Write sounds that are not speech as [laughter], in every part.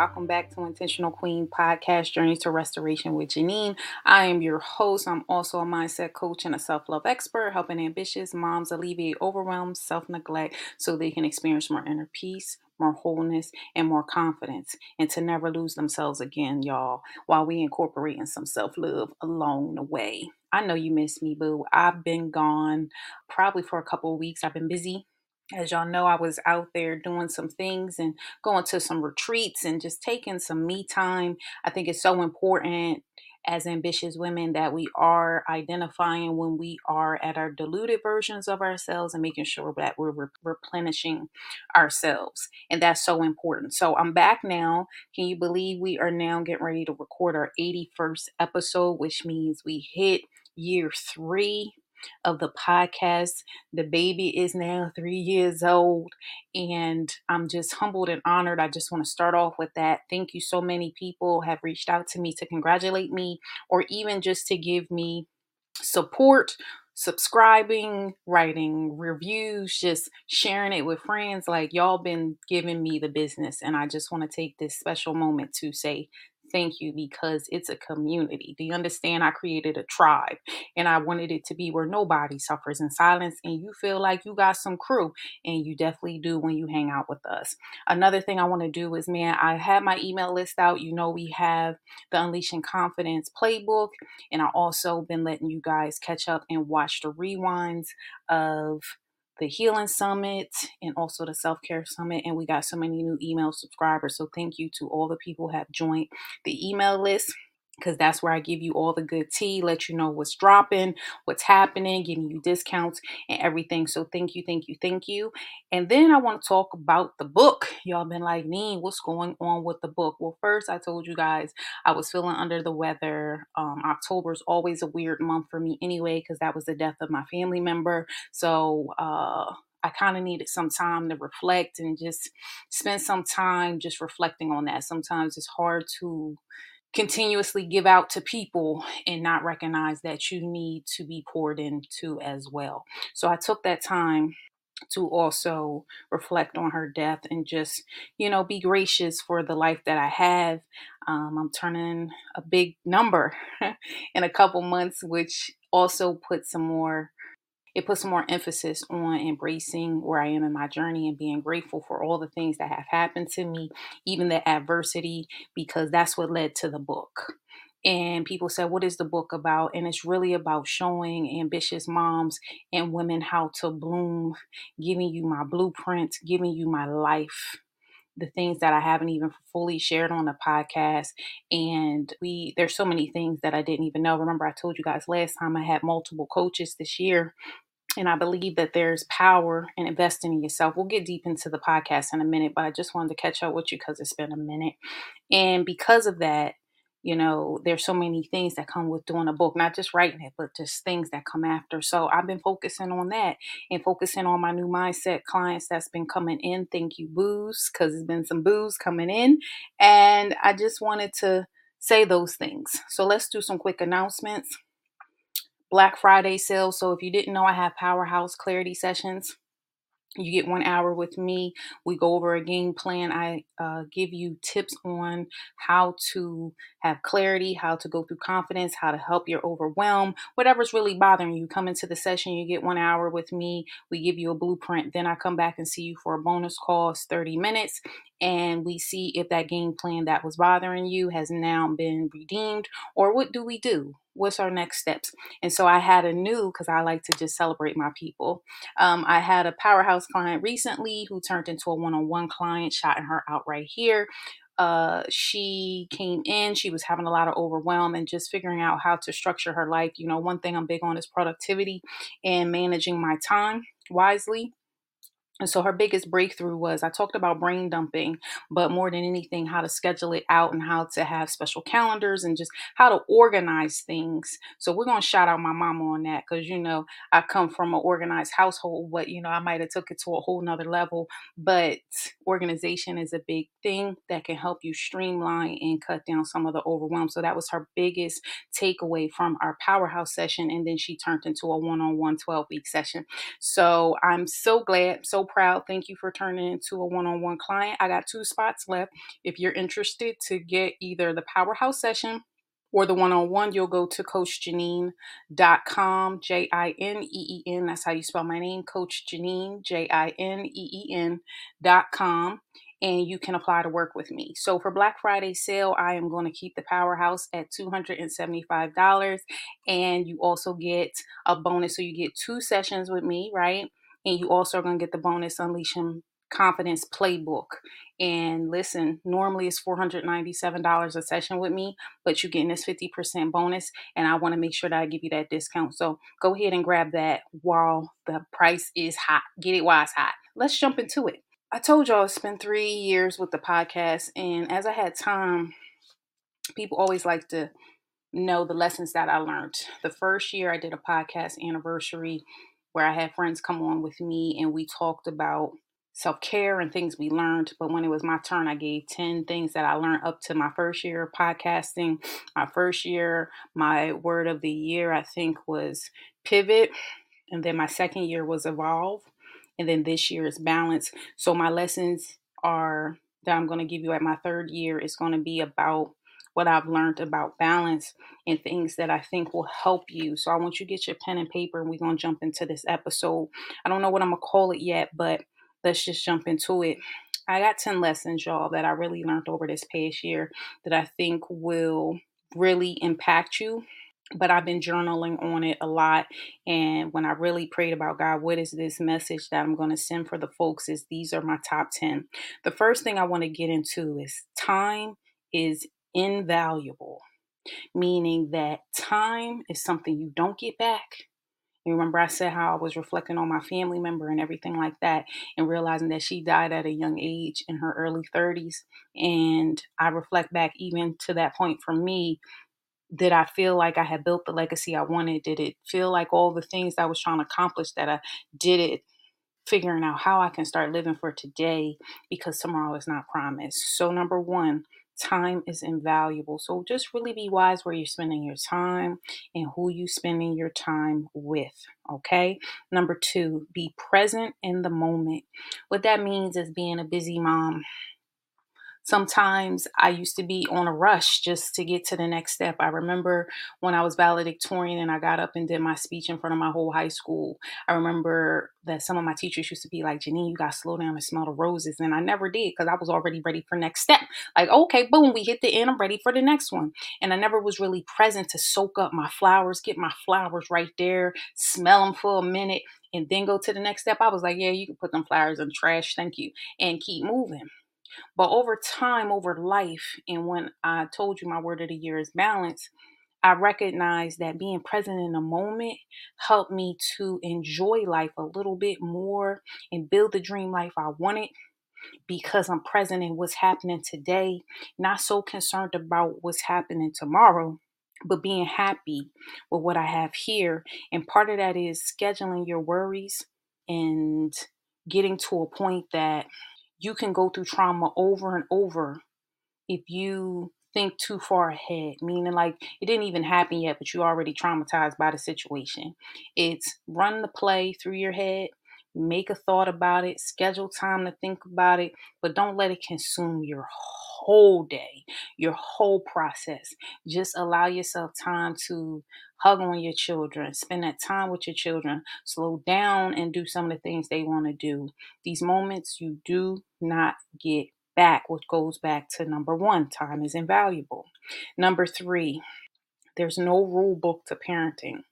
welcome back to Intentional Queen Podcast Journey to Restoration with Jineen. I am your host. I'm also a mindset coach and a self love expert, helping ambitious moms alleviate overwhelm, self neglect, so they can experience more inner peace, more wholeness, and more confidence, and to never lose themselves again, y'all, while we incorporating some self love along the way. I know you miss me, boo. I've been gone probably for a couple weeks. I've been busy as y'all know, I was out there doing some things and going to some retreats and just taking some me time. I think it's so important as ambitious women that we are identifying when we are at our diluted versions of ourselves and making sure that we're re- replenishing ourselves. And that's so important. So I'm back now. Can you believe we are now getting ready to record our 81st episode, which means we hit year three of the podcast. The baby is now three years old, and I'm just humbled and honored. I just want to start off with that. Thank you. So many people have reached out to me to congratulate me or even just to give me support subscribing, writing reviews, just sharing it with friends. Like y'all been giving me the business. And I just want to take this special moment to say thank you because it's a community. Do you understand? I created a tribe and I wanted it to be where nobody suffers in silence and you feel like you got some crew and you definitely do when you hang out with us. Another thing I want to do is, man, I have my email list out. You know, we have the Unleashing Confidence playbook and I also been letting you guys catch up and watch the rewinds of the Healing Summit and also the Self Care Summit. And we got so many new email subscribers. So thank you to all the people who have joined the email list because that's where I give you all the good tea, let you know what's dropping, what's happening, giving you discounts and everything. So thank you, thank you, thank you. And then I want to talk about the book. Y'all been like, Neen, what's going on with the book? Well, first I told you guys I was feeling under the weather. Um, October is always a weird month for me anyway, because that was the death of my family member. So uh I kind of needed some time to reflect and just spend some time just reflecting on that. Sometimes it's hard to continuously give out to people and not recognize that you need to be poured into as well. So I took that time to also reflect on her death and just, you know, be gracious for the life that I have. Um, I'm turning a big number [laughs] in a couple months, which also puts some more it puts more emphasis on embracing where I am in my journey and being grateful for all the things that have happened to me, even the adversity, because that's what led to the book. And people said, What is the book about? And it's really about showing ambitious moms and women how to bloom, giving you my blueprint, giving you my life the things that I haven't even fully shared on the podcast. And we there's so many things that I didn't even know. Remember, I told you guys last time I had multiple coaches this year. And I believe that there's power in investing in yourself. We'll get deep into the podcast in a minute, but I just wanted to catch up with you because it's been a minute. And because of that, you know there's so many things that come with doing a book not just writing it but just things that come after. So i've been focusing on that and focusing on my new mindset clients that's been coming in. Thank you booze because there's been some booze coming in and i just wanted to say those things. So let's do some quick announcements. Black friday sales so if you didn't know i have powerhouse clarity sessions you get one hour with me. We go over a game plan. I uh, give you tips on how to have clarity, how to go through confidence, how to help your overwhelm, whatever's really bothering you. Come into the session, you get one hour with me. We give you a blueprint. Then I come back and see you for a bonus call. It's 30 minutes. And we see if that game plan that was bothering you has now been redeemed or what do we do? What's our next steps? And so i had a new because i like to just celebrate my people um, i had a powerhouse client recently who turned into a one-on-one client shouting her out right here. Uh, she came in she was having a lot of overwhelm and just figuring out how to structure her life. You know one thing i'm big on is productivity and managing my time wisely and so her biggest breakthrough was I talked about brain dumping, but more than anything, how to schedule it out and how to have special calendars and just how to organize things. So we're gonna shout out my mama on that because you know I come from an organized household, but you know I might have took it to a whole nother level. But organization is a big thing that can help you streamline and cut down some of the overwhelm. So that was her biggest takeaway from our powerhouse session, and then she turned into a one-on-one 12 week session. So I'm so glad, so proud. Thank you for turning into a one on one client. I got two spots left. If you're interested to get either the powerhouse session or the one on one, you'll go to CoachJineen.com, J I N E E N. That's how you spell my name, Coach Jineen, J I N E E N.com. And you can apply to work with me. So for Black Friday sale, I am going to keep the powerhouse at $275. And you also get a bonus. So you get two sessions with me, right? And you also are going to get the bonus Unleashing confidence playbook. And listen, normally it's $497 a session with me, but you're getting this 50% bonus. And I want to make sure that I give you that discount. So go ahead and grab that while the price is hot. Get it while it's hot. Let's jump into it. I told y'all it's been three years with the podcast. And as I had time, people always like to know the lessons that I learned. The first year I did a podcast anniversary where I had friends come on with me and we talked about self care and things we learned. But when it was my turn, I gave 10 things that I learned up to my first year of podcasting. My first year, my word of the year, I think, was pivot. And then my second year was evolve. And then this year is balance. So my lessons are that I'm going to give you at my third year is going to be about what I've learned about balance and things that I think will help you. So I want you to get your pen and paper and we're going to jump into this episode. I don't know what I'm going to call it yet, but let's just jump into it. I got 10 lessons, y'all, that I really learned over this past year that I think will really impact you. But I've been journaling on it a lot. And when I really prayed about God, what is this message that I'm going to send for the folks? Is these are my top 10. The first thing I want to get into is time is invaluable, meaning that time is something you don't get back you remember I said how I was reflecting on my family member and everything like that, and realizing that she died at a young age in her early 30s. And I reflect back even to that point for me. Did I feel like I had built the legacy I wanted? Did it feel like all the things I was trying to accomplish that I did it figuring out how I can start living for today because tomorrow is not promised. So, number one, time is invaluable. So just really be wise where you're spending your time and who you spending your time with. Okay. Number two, be present in the moment. What that means is being a busy mom sometimes I used to be on a rush just to get to the next step. I remember when I was valedictorian and I got up and did my speech in front of my whole high school. I remember that some of my teachers used to be like, Jineen, you got to slow down and smell the roses. And I never did because I was already ready for next step. Like, okay, boom, we hit the end. I'm ready for the next one. And I never was really present to soak up my flowers, get my flowers right there, smell them for a minute, and then go to the next step. I was like, yeah, you can put them flowers in the trash. Thank you. And keep moving. But over time, over life, and when I told you my word of the year is balance, I recognize that being present in the moment helped me to enjoy life a little bit more and build the dream life I wanted because I'm present in what's happening today, not so concerned about what's happening tomorrow, but being happy with what I have here. And part of that is scheduling your worries and getting to a point that you can go through trauma over and over if you think too far ahead, meaning like it didn't even happen yet, but you're already traumatized by the situation. It's run the play through your head, make a thought about it, schedule time to think about it, but don't let it consume your whole day, your whole process. Just allow yourself time to hug on your children, spend that time with your children, slow down and do some of the things they want to do. These moments you do not get back, which goes back to number one time is invaluable. Number three, there's no rule book to parenting.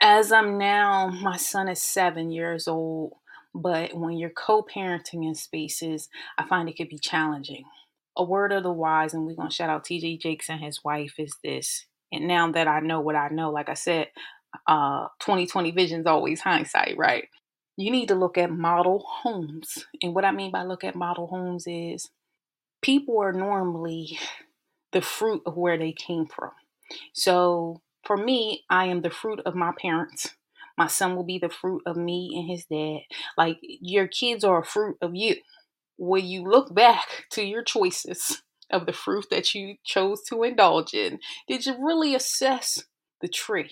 As I'm now, my son is seven years old, but when you're co parenting in spaces, I find it could be challenging. A word of the wise, and we're going to shout out TD Jakes and his wife, is this and now that I know what I know, like I said, uh 2020 vision is always hindsight, right? You need to look at model homes. And what I mean by look at model homes is people are normally the fruit of where they came from. So for me, I am the fruit of my parents. My son will be the fruit of me and his dad. Like your kids are a fruit of you. When you look back [laughs] to your choices, of the fruit that you chose to indulge in? Did you really assess the tree?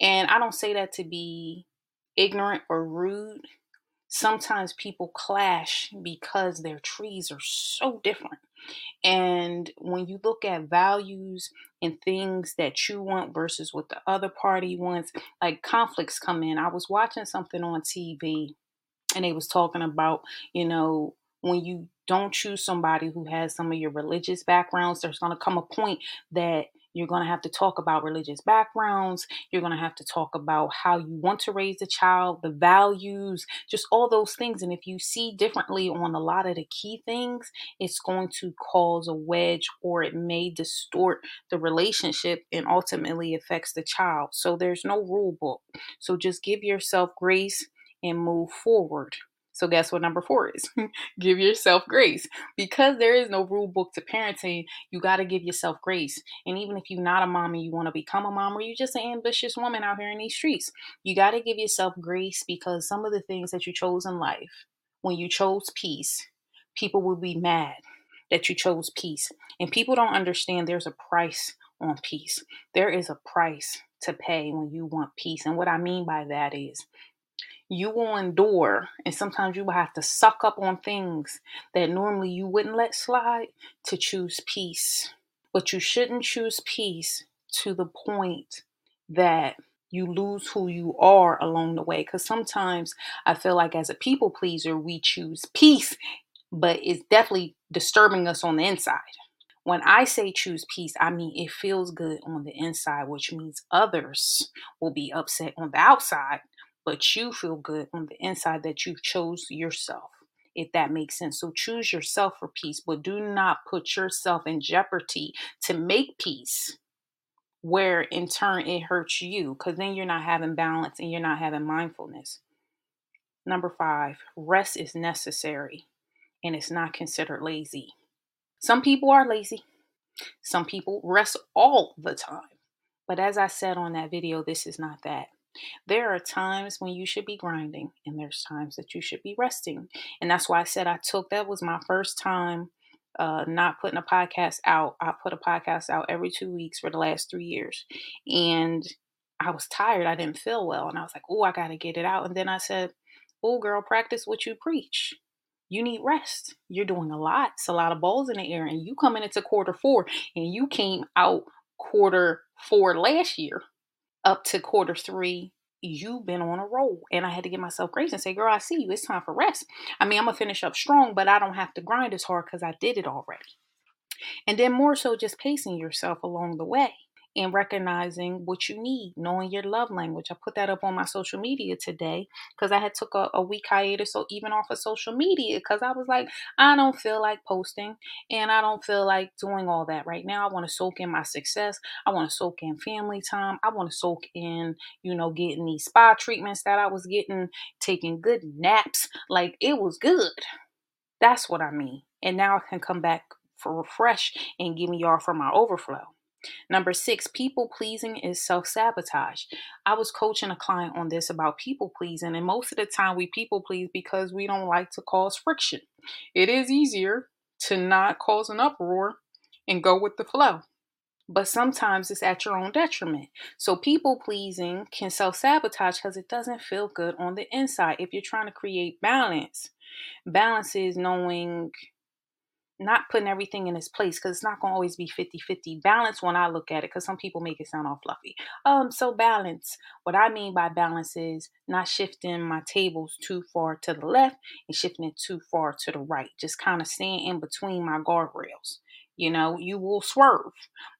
And I don't say that to be ignorant or rude. sometimes people clash because their trees are so different. And when you look at values and things that you want versus what the other party wants, like conflicts come in. I was watching something on TV and they was talking about, you know, when you don't choose somebody who has some of your religious backgrounds, there's going to come a point that you're going to have to talk about religious backgrounds. You're going to have to talk about how you want to raise the child, the values, just all those things. And if you see differently on a lot of the key things, it's going to cause a wedge or it may distort the relationship and ultimately affects the child. So there's no rule book. So just give yourself grace and move forward. So, guess what number four is? [laughs] give yourself grace. Because there is no rule book to parenting, you got to give yourself grace. And even if you're not a mom and you want to become a mom, or you're just an ambitious woman out here in these streets, you got to give yourself grace because some of the things that you chose in life, when you chose peace, people will be mad that you chose peace. And people don't understand there's a price on peace. There is a price to pay when you want peace. And what I mean by that is you will endure and sometimes you will have to suck up on things that normally you wouldn't let slide to choose peace. But you shouldn't choose peace to the point that you lose who you are along the way. Because sometimes I feel like as a people pleaser, we choose peace, but it's definitely disturbing us on the inside. When I say choose peace, I mean it feels good on the inside, which means others will be upset on the outside but you feel good on the inside that you chose yourself if that makes sense. So choose yourself for peace, but do not put yourself in jeopardy to make peace, where in turn it hurts you, because then you're not having balance and you're not having mindfulness. Number five, rest is necessary and it's not considered lazy. Some people are lazy, some people rest all the time. But as I said on that video, this is not that. There are times when you should be grinding, and there's times that you should be resting. And that's why I said I took that was my first time uh, not putting a podcast out. I put a podcast out every two weeks for the last three years. And I was tired. I didn't feel well. And I was like, oh, I got to get it out. And then I said, oh, girl, practice what you preach. You need rest. You're doing a lot. It's a lot of balls in the air. And you coming into quarter four and you came out quarter four last year up to quarter three, you've been on a roll. And I had to give myself grace and say, girl, I see you. It's time for rest. I mean, I'm going to finish up strong, but I don't have to grind as hard because I did it already. And then more so just pacing yourself along the way and recognizing what you need, knowing your love language. I put that up on my social media today because I had took a, a week hiatus, so even off of social media, because I was like, I don't feel like posting and I don't feel like doing all that right now. I want to soak in my success. I want to soak in family time. I want to soak in, you know, getting these spa treatments that I was getting, taking good naps. Like it was good. That's what I mean. And now I can come back for refresh and give me y'all from my overflow. Number six, people pleasing is self sabotage. I was coaching a client on this about people pleasing, and most of the time we people please because we don't like to cause friction. It is easier to not cause an uproar and go with the flow. But sometimes it's at your own detriment. So, people pleasing can self sabotage because it doesn't feel good on the inside. If you're trying to create balance, balance is knowing not putting everything in its place because it's not going to always be 50 50 balance when I look at it because some people make it sound all fluffy. Um, so balance. What I mean by balance is not shifting my tables too far to the left and shifting it too far to the right. Just kind of staying in between my guardrails. You know, you will swerve,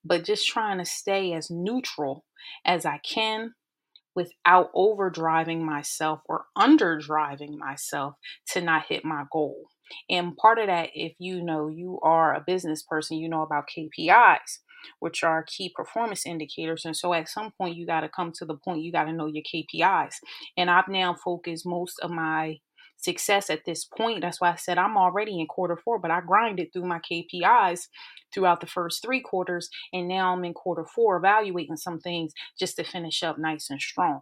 but just trying to stay as neutral as I can without overdriving myself or underdriving myself to not hit my goal. And part of that, if you know you are a business person, you know about KPIs, which are key performance indicators. And so at some point, you got to come to the point you got to know your KPIs. And I've now focused most of my success at this point. That's why I said I'm already in quarter four, but I grinded through my KPIs throughout the first three quarters. And now I'm in quarter four evaluating some things just to finish up nice and strong.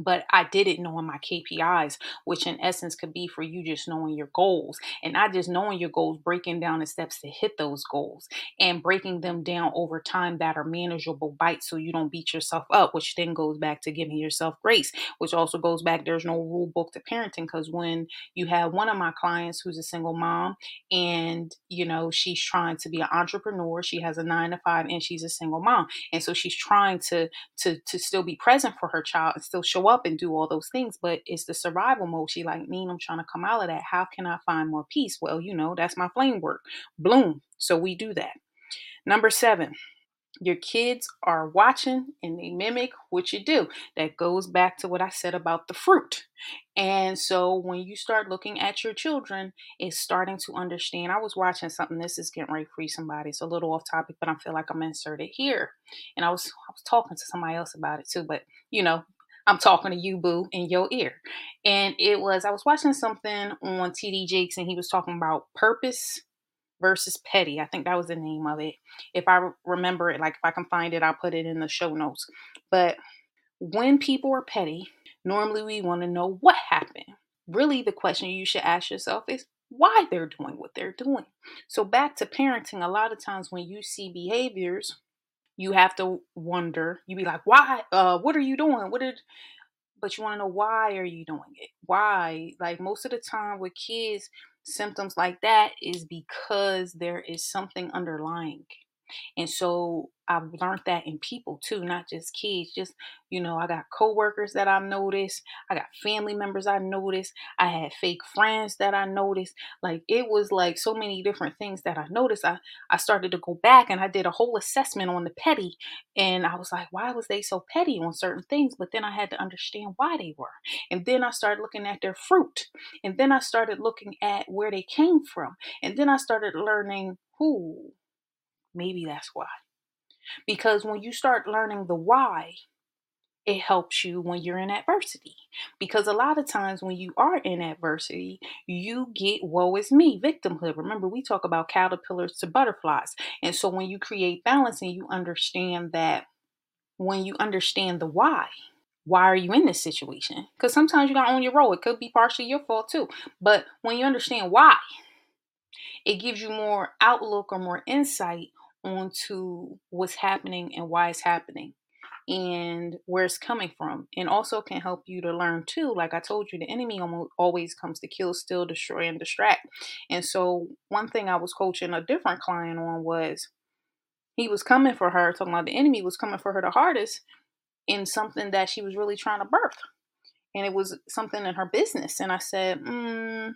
But I did it knowing my KPIs, which in essence could be for you just knowing your goals and not just knowing your goals, breaking down the steps to hit those goals and breaking them down over time that are manageable bites so you don't beat yourself up, which then goes back to giving yourself grace, which also goes back there's no rule book to parenting because when you have one of my clients who's a single mom and you know she's trying to be an entrepreneur, she has a nine to five and she's a single mom, and so she's trying to to to still be present for her child and still show up and do all those things, but it's the survival mode. She like, Neen, I'm trying to come out of that. How can I find more peace? Well, you know, that's my flame work. Bloom. So we do that. Number seven, your kids are watching and they mimic what you do. That goes back to what I said about the fruit. And so when you start looking at your children, it's starting to understand. I was watching something. This is getting ready free somebody. It's a little off topic, but I feel like I'm inserted here. And I was I was talking to somebody else about it too. But you know, I'm talking to you, boo, in your ear. And it was, I was watching something on TD Jakes and he was talking about purpose versus petty. I think that was the name of it. If I remember it, like if I can find it, I'll put it in the show notes. But when people are petty, normally we want to know what happened. Really, the question you should ask yourself is why they're doing what they're doing. So, back to parenting, a lot of times when you see behaviors you have to wonder. You be like, why? Uh, what are you doing? What did? But you want to know why are you doing it? Why? Like most of the time with kids, symptoms like that is because there is something underlying. And so I've learned that in people too, not just kids. Just, you know, I got coworkers that I've noticed. I got family members I noticed. I had fake friends that I noticed. Like it was like so many different things that I noticed. I, I started to go back and I did a whole assessment on the petty. And I was like, why was they so petty on certain things? But then I had to understand why they were. And then I started looking at their fruit. And then I started looking at where they came from. And then I started learning who maybe that's why. Because when you start learning the why, it helps you when you're in adversity. Because a lot of times when you are in adversity, you get woe is me, victimhood. Remember, we talk about caterpillars to butterflies. And so when you create balance and you understand that, when you understand the why, why are you in this situation? Because sometimes you got own your role. It could be partially your fault too. But when you understand why, it gives you more outlook or more insight onto what's happening and why it's happening and where it's coming from and also can help you to learn too like i told you the enemy almost always comes to kill steal destroy and distract. And so one thing i was coaching a different client on was he was coming for her talking about the enemy was coming for her the hardest in something that she was really trying to birth and it was something in her business. And i said mm,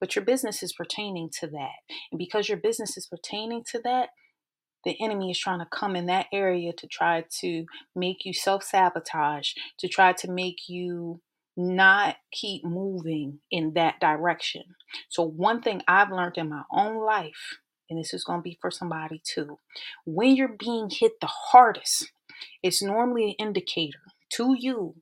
but your business is pertaining to that. And because your business is pertaining to that the enemy is trying to come in that area to try to make you self sabotage, to try to make you not keep moving in that direction. So, one thing I've learned in my own life, and this is going to be for somebody too, when you're being hit the hardest, it's normally an indicator to you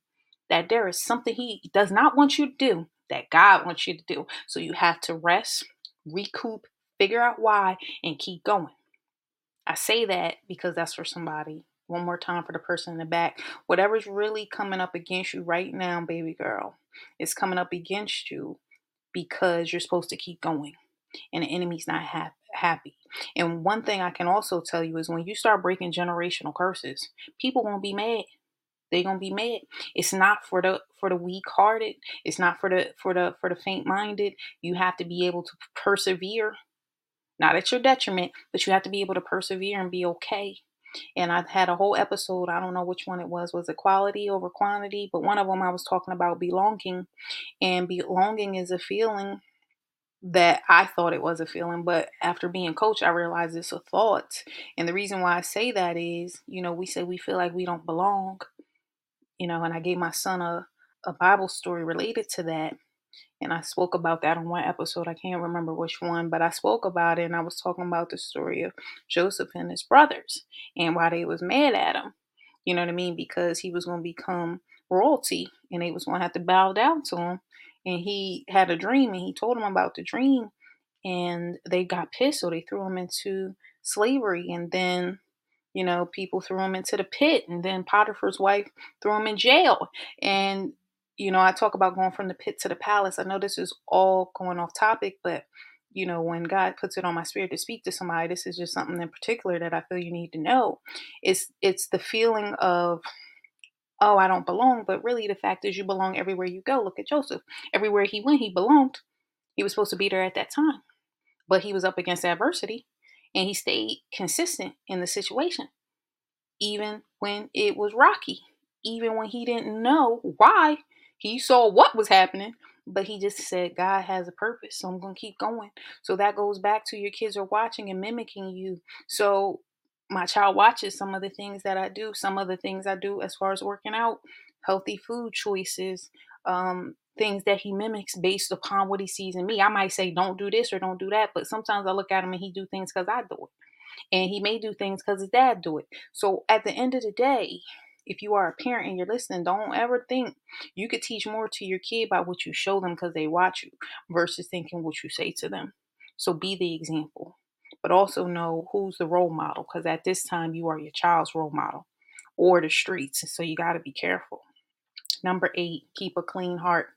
that there is something He does not want you to do that God wants you to do. So, you have to rest, recoup, figure out why, and keep going. I say that because that's for somebody. One more time for the person in the back. Whatever's really coming up against you right now, baby girl, is coming up against you because you're supposed to keep going and the enemy's not ha- happy. And one thing I can also tell you is when you start breaking generational curses, people won't be mad. They're gonna be mad. It's not for the for the weak hearted. It's not for the for the for the faint minded. You have to be able to persevere not at your detriment, but you have to be able to persevere and be okay. And I've had a whole episode, I don't know which one it was, was it quality over quantity? But one of them I was talking about belonging. And belonging is a feeling that I thought it was a feeling, but after being coached, I realized it's a thought. And the reason why I say that is, you know, we say we feel like we don't belong, you know, and I gave my son a, a Bible story related to that. And I spoke about that on one episode. I can't remember which one, but I spoke about it and I was talking about the story of Joseph and his brothers and why they was mad at him. You know what I mean? Because he was going to become royalty and they was going to have to bow down to him. And he had a dream and he told them about the dream and they got pissed so they threw him into slavery and then You know, people threw him into the pit, and then Potiphar's wife threw him in jail. And, you know, I talk about going from the pit to the palace. I know this is all going off topic, but, you know, when God puts it on my spirit to speak to somebody, this is just something in particular that I feel you need to know. It's it's the feeling of oh, I don't belong, but really the fact is you belong everywhere you go. Look at Joseph. Everywhere he went, he belonged. He was supposed to be there at that time, but he was up against adversity and he stayed consistent in the situation, even when it was rocky, even when he didn't know why. He saw what was happening, but he just said, God has a purpose, so I'm going to keep going. So that goes back to your kids are watching and mimicking you. So my child watches some of the things that I do, some of the things I do as far as working out, healthy food choices, um, things that he mimics based upon what he sees in me. I might say, don't do this or don't do that, but sometimes I look at him and he do things because I do it. And he may do things because his dad do it. So at the end of the day, if you are a parent and you're listening, don't ever think you could teach more to your kid by what you show them because they watch you versus thinking what you say to them. So be the example, but also know who's the role model because at this time you are your child's role model or the streets. So you got to be careful. Number eight, keep a clean heart.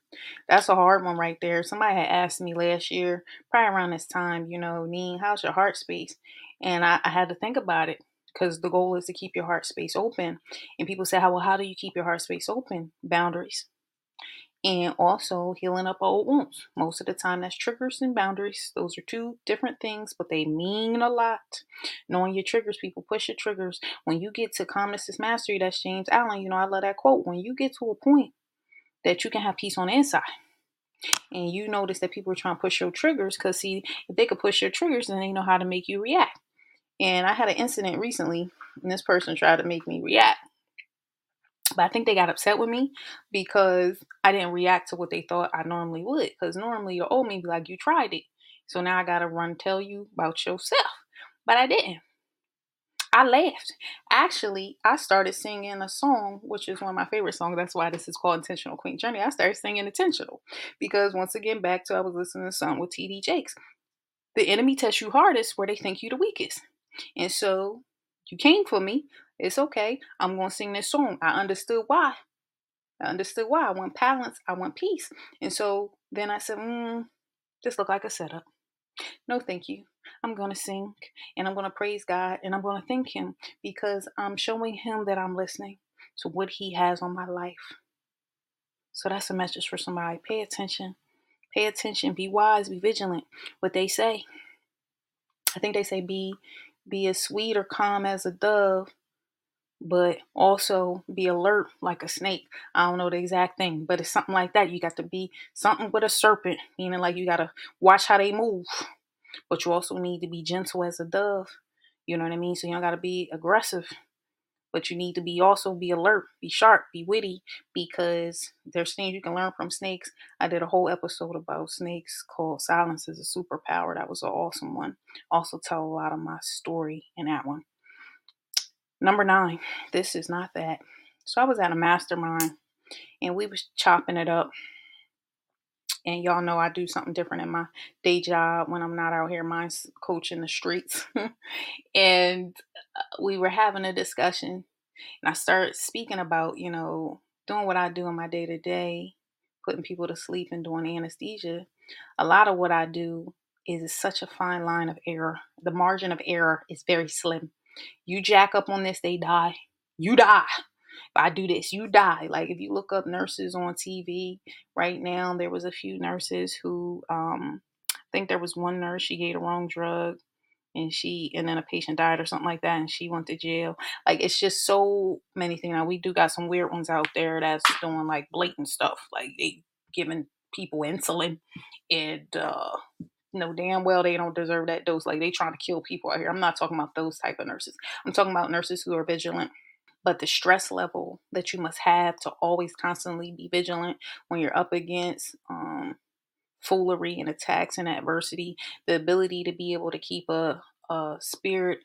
That's a hard one right there. Somebody had asked me last year, probably around this time, you know, Neen, how's your heart space? And I, I had to think about it because the goal is to keep your heart space open. And people say, how well, how do you keep your heart space open? Boundaries and also healing up old wounds. Most of the time, that's triggers and boundaries. Those are two different things, but they mean a lot. Knowing your triggers, people push your triggers. When you get to calmness is mastery, that's James Allen. You know, I love that quote. When you get to a point that you can have peace on the inside, and you notice that people are trying to push your triggers, because see, if they could push your triggers, then they know how to make you react. And I had an incident recently, and this person tried to make me react. But I think they got upset with me because I didn't react to what they thought I normally would. Because normally your old me be like, you tried it. So now I gotta run tell you about yourself. But I didn't. I laughed. Actually, I started singing a song, which is one of my favorite songs. That's why this is called Intentional Queen Journey. I started singing Intentional because once again, back to I was listening to something with TD Jakes. The enemy tests you hardest where they think you the weakest. And so you came for me. It's okay. I'm going to sing this song. I understood why. I understood why. I want balance. I want peace. And so then I said, mm, this look like a setup. No, thank you. I'm going to sing and I'm going to praise God and I'm going to thank Him because I'm showing Him that I'm listening to what He has on my life. So that's a message for somebody. Pay attention. Pay attention. Be wise. Be vigilant. What they say. I think they say be be as sweet or calm as a dove, but also be alert like a snake. I don't know the exact thing, but it's something like that. You got to be something with a serpent, meaning like you got to watch how they move, but you also need to be gentle as a dove. You know what I mean? So you don't got to be aggressive, but you need to be also be alert, be sharp, be witty, because there's things you can learn from snakes. I did a whole episode about snakes called "Silence is a Superpower." That was an awesome one. Also, tell a lot of my story in that one. Number nine, this is not that. So I was at a mastermind and we was chopping it up. And y'all know I do something different in my day job when I'm not out here mine's coaching the streets. [laughs] and uh, we were having a discussion and I started speaking about, you know, doing what I do in my day to day, putting people to sleep and doing anesthesia. A lot of what I do is such a fine line of error. The margin of error is very slim. You jack up on this, they die. You die. If I do this, you die. Like if you look up nurses on TV right now, there was a few nurses who um I think there was one nurse she gave the wrong drug and she and then a patient died or something like that and she went to jail. Like it's just so many things. Now we do got some weird ones out there that's doing like blatant stuff. Like they giving people insulin and uh know damn well they don't deserve that dose. Like they trying to kill people out here. I'm not talking about those type of nurses. I'm talking about nurses who are vigilant. But the stress level that you must have to always constantly be vigilant when you're up against um, foolery and attacks and adversity, the ability to be able to keep a, a spirit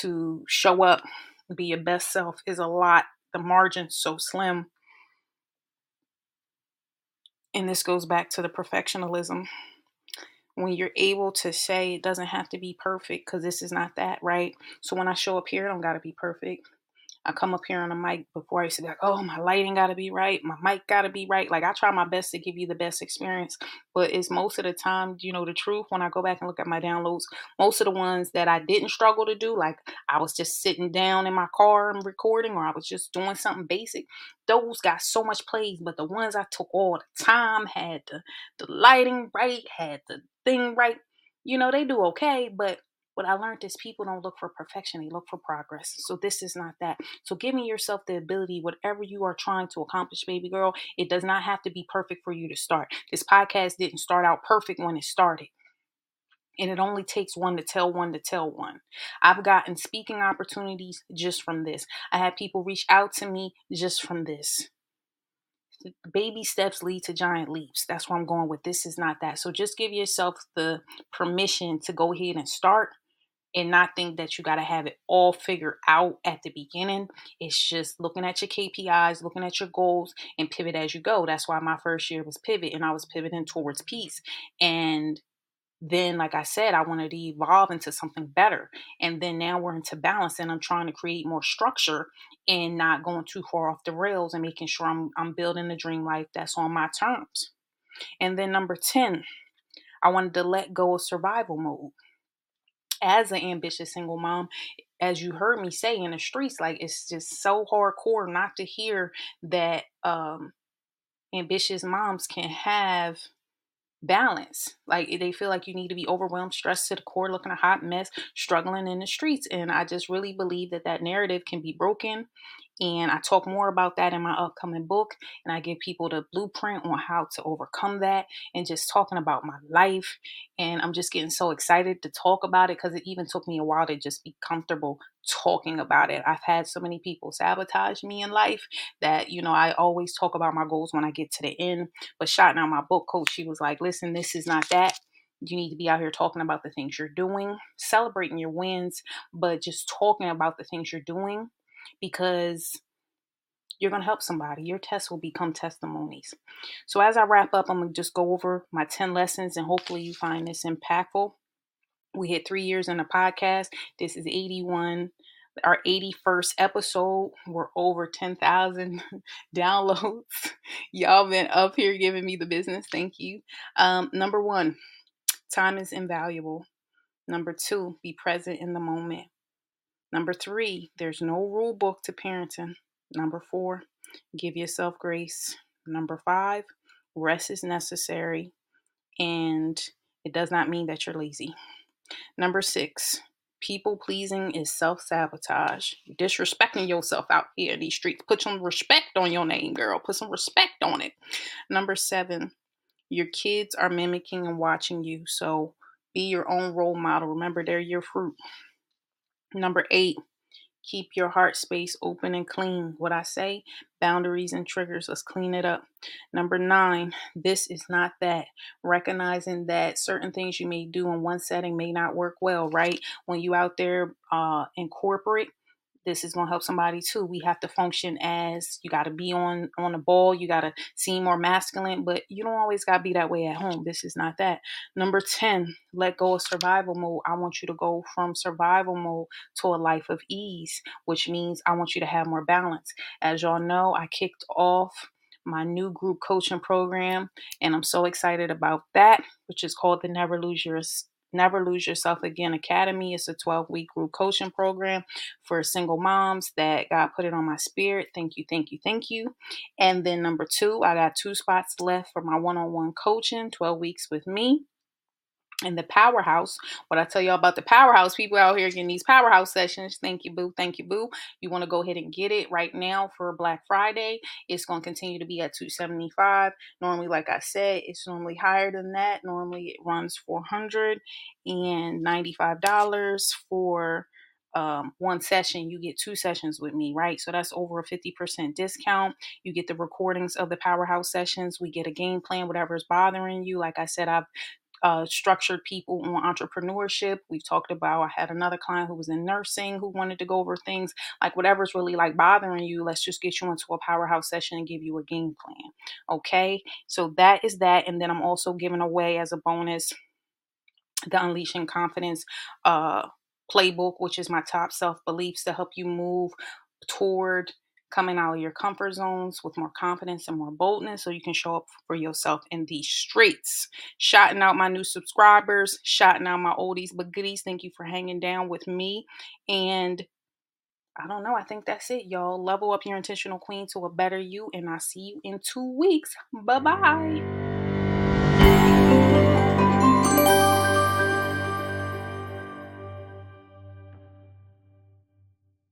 to show up, be your best self is a lot. The margin's so slim. And this goes back to the perfectionism when you're able to say it doesn't have to be perfect because this is not that, right? So when I show up here, I don't got to be perfect. I come up here on a mic before I used to be like, oh, my lighting got to be right. My mic got to be right. Like I try my best to give you the best experience, but it's most of the time, you know, the truth when I go back and look at my downloads, most of the ones that I didn't struggle to do, like I was just sitting down in my car and recording, or I was just doing something basic, those got so much plays. But the ones I took all the time, had the, the lighting right, had the thing right, you know, they do okay, but what I learned is people don't look for perfection, they look for progress. So this is not that. So giving yourself the ability, whatever you are trying to accomplish, baby girl, it does not have to be perfect for you to start. This podcast didn't start out perfect when it started. And it only takes one to tell one to tell one. I've gotten speaking opportunities just from this. I had people reach out to me just from this baby steps lead to giant leaps. That's where I'm going with this is not that. So just give yourself the permission to go ahead and start and not think that you got to have it all figured out at the beginning. It's just looking at your KPIs, looking at your goals, and pivot as you go. That's why my first year was pivot, and I was pivoting towards peace. And then, like I said, I wanted to evolve into something better. And then now we're into balance, and I'm trying to create more structure and not going too far off the rails and making sure I'm, I'm building a dream life that's on my terms. And then, number 10, I wanted to let go of survival mode as an ambitious single mom, as you heard me say in the streets, like it's just so hardcore not to hear that um, ambitious moms can have balance. Like they feel like you need to be overwhelmed, stressed to the core, looking a hot mess, struggling in the streets. And I just really believe that that narrative can be broken and I talk more about that in my upcoming book. And I give people the blueprint on how to overcome that and just talking about my life. And I'm just getting so excited to talk about it because it even took me a while to just be comfortable talking about it. I've had so many people sabotage me in life that, you know, I always talk about my goals when I get to the end. But shouting out my book coach, she was like, listen, this is not that you need to be out here talking about the things you're doing, celebrating your wins, but just talking about the things you're doing because you're going to help somebody. Your tests will become testimonies. So, as I wrap up, I'm going to just go over my 10 lessons and hopefully you find this impactful. We hit three years in the podcast. This is 81, our 81st episode. We're over 10,000 [laughs] downloads. Y'all been up here giving me the business. Thank you. Um, number one, time is invaluable. Number two, be present in the moment. Number three, there's no rule book to parenting. Number four, give yourself grace. Number five, rest is necessary and it does not mean that you're lazy. Number six, people pleasing is self sabotage. Disrespecting yourself out here in these streets. Put some respect on your name, girl. Put some respect on it. Number seven, your kids are mimicking and watching you. So be your own role model. Remember, they're your fruit. Number eight, keep your heart space open and clean. What I say, boundaries and triggers, let's clean it up. Number nine, this is not that. Recognizing that certain things you may do in one setting may not work well, right? When you out there uh, in corporate, this is going to help somebody too. We have to function as you got to be on on the ball, you got to seem more masculine, but you don't always got to be that way at home. This is not that. Number 10, let go of survival mode. I want you to go from survival mode to a life of ease, which means I want you to have more balance. As y'all know, I kicked off my new group coaching program and I'm so excited about that, which is called the Never Lose Your Never Lose Yourself Again Academy. It's a 12 week group coaching program for single moms that God put it on my spirit. Thank you, thank you, thank you. And then number two, I got two spots left for my one on one coaching, 12 weeks with me in the powerhouse. What I tell y'all about the powerhouse, people out here getting these powerhouse sessions. Thank you, boo. Thank you, boo. You want to go ahead and get it right now for Black Friday. It's going to continue to be at 275. Normally, like I said, it's normally higher than that. Normally it runs $495 for um, one session, you get two sessions with me, right? So that's over a 50% discount. You get the recordings of the powerhouse sessions. We get a game plan, whatever is bothering you. Like I said, I've uh, structured people on entrepreneurship. We've talked about, I had another client who was in nursing who wanted to go over things like whatever's really like bothering you. Let's just get you into a powerhouse session and give you a game plan. Okay. So that is that. And then I'm also giving away as a bonus the Unleashing Confidence uh, playbook, which is my top self beliefs to help you move toward coming out of your comfort zones with more confidence and more boldness so you can show up for yourself in these streets. Shouting out my new subscribers, shouting out my oldies but goodies. Thank you for hanging down with me. And I don't know. I think that's it, y'all. Level up your intentional queen to a better you, and I'll see you in two weeks. Bye bye.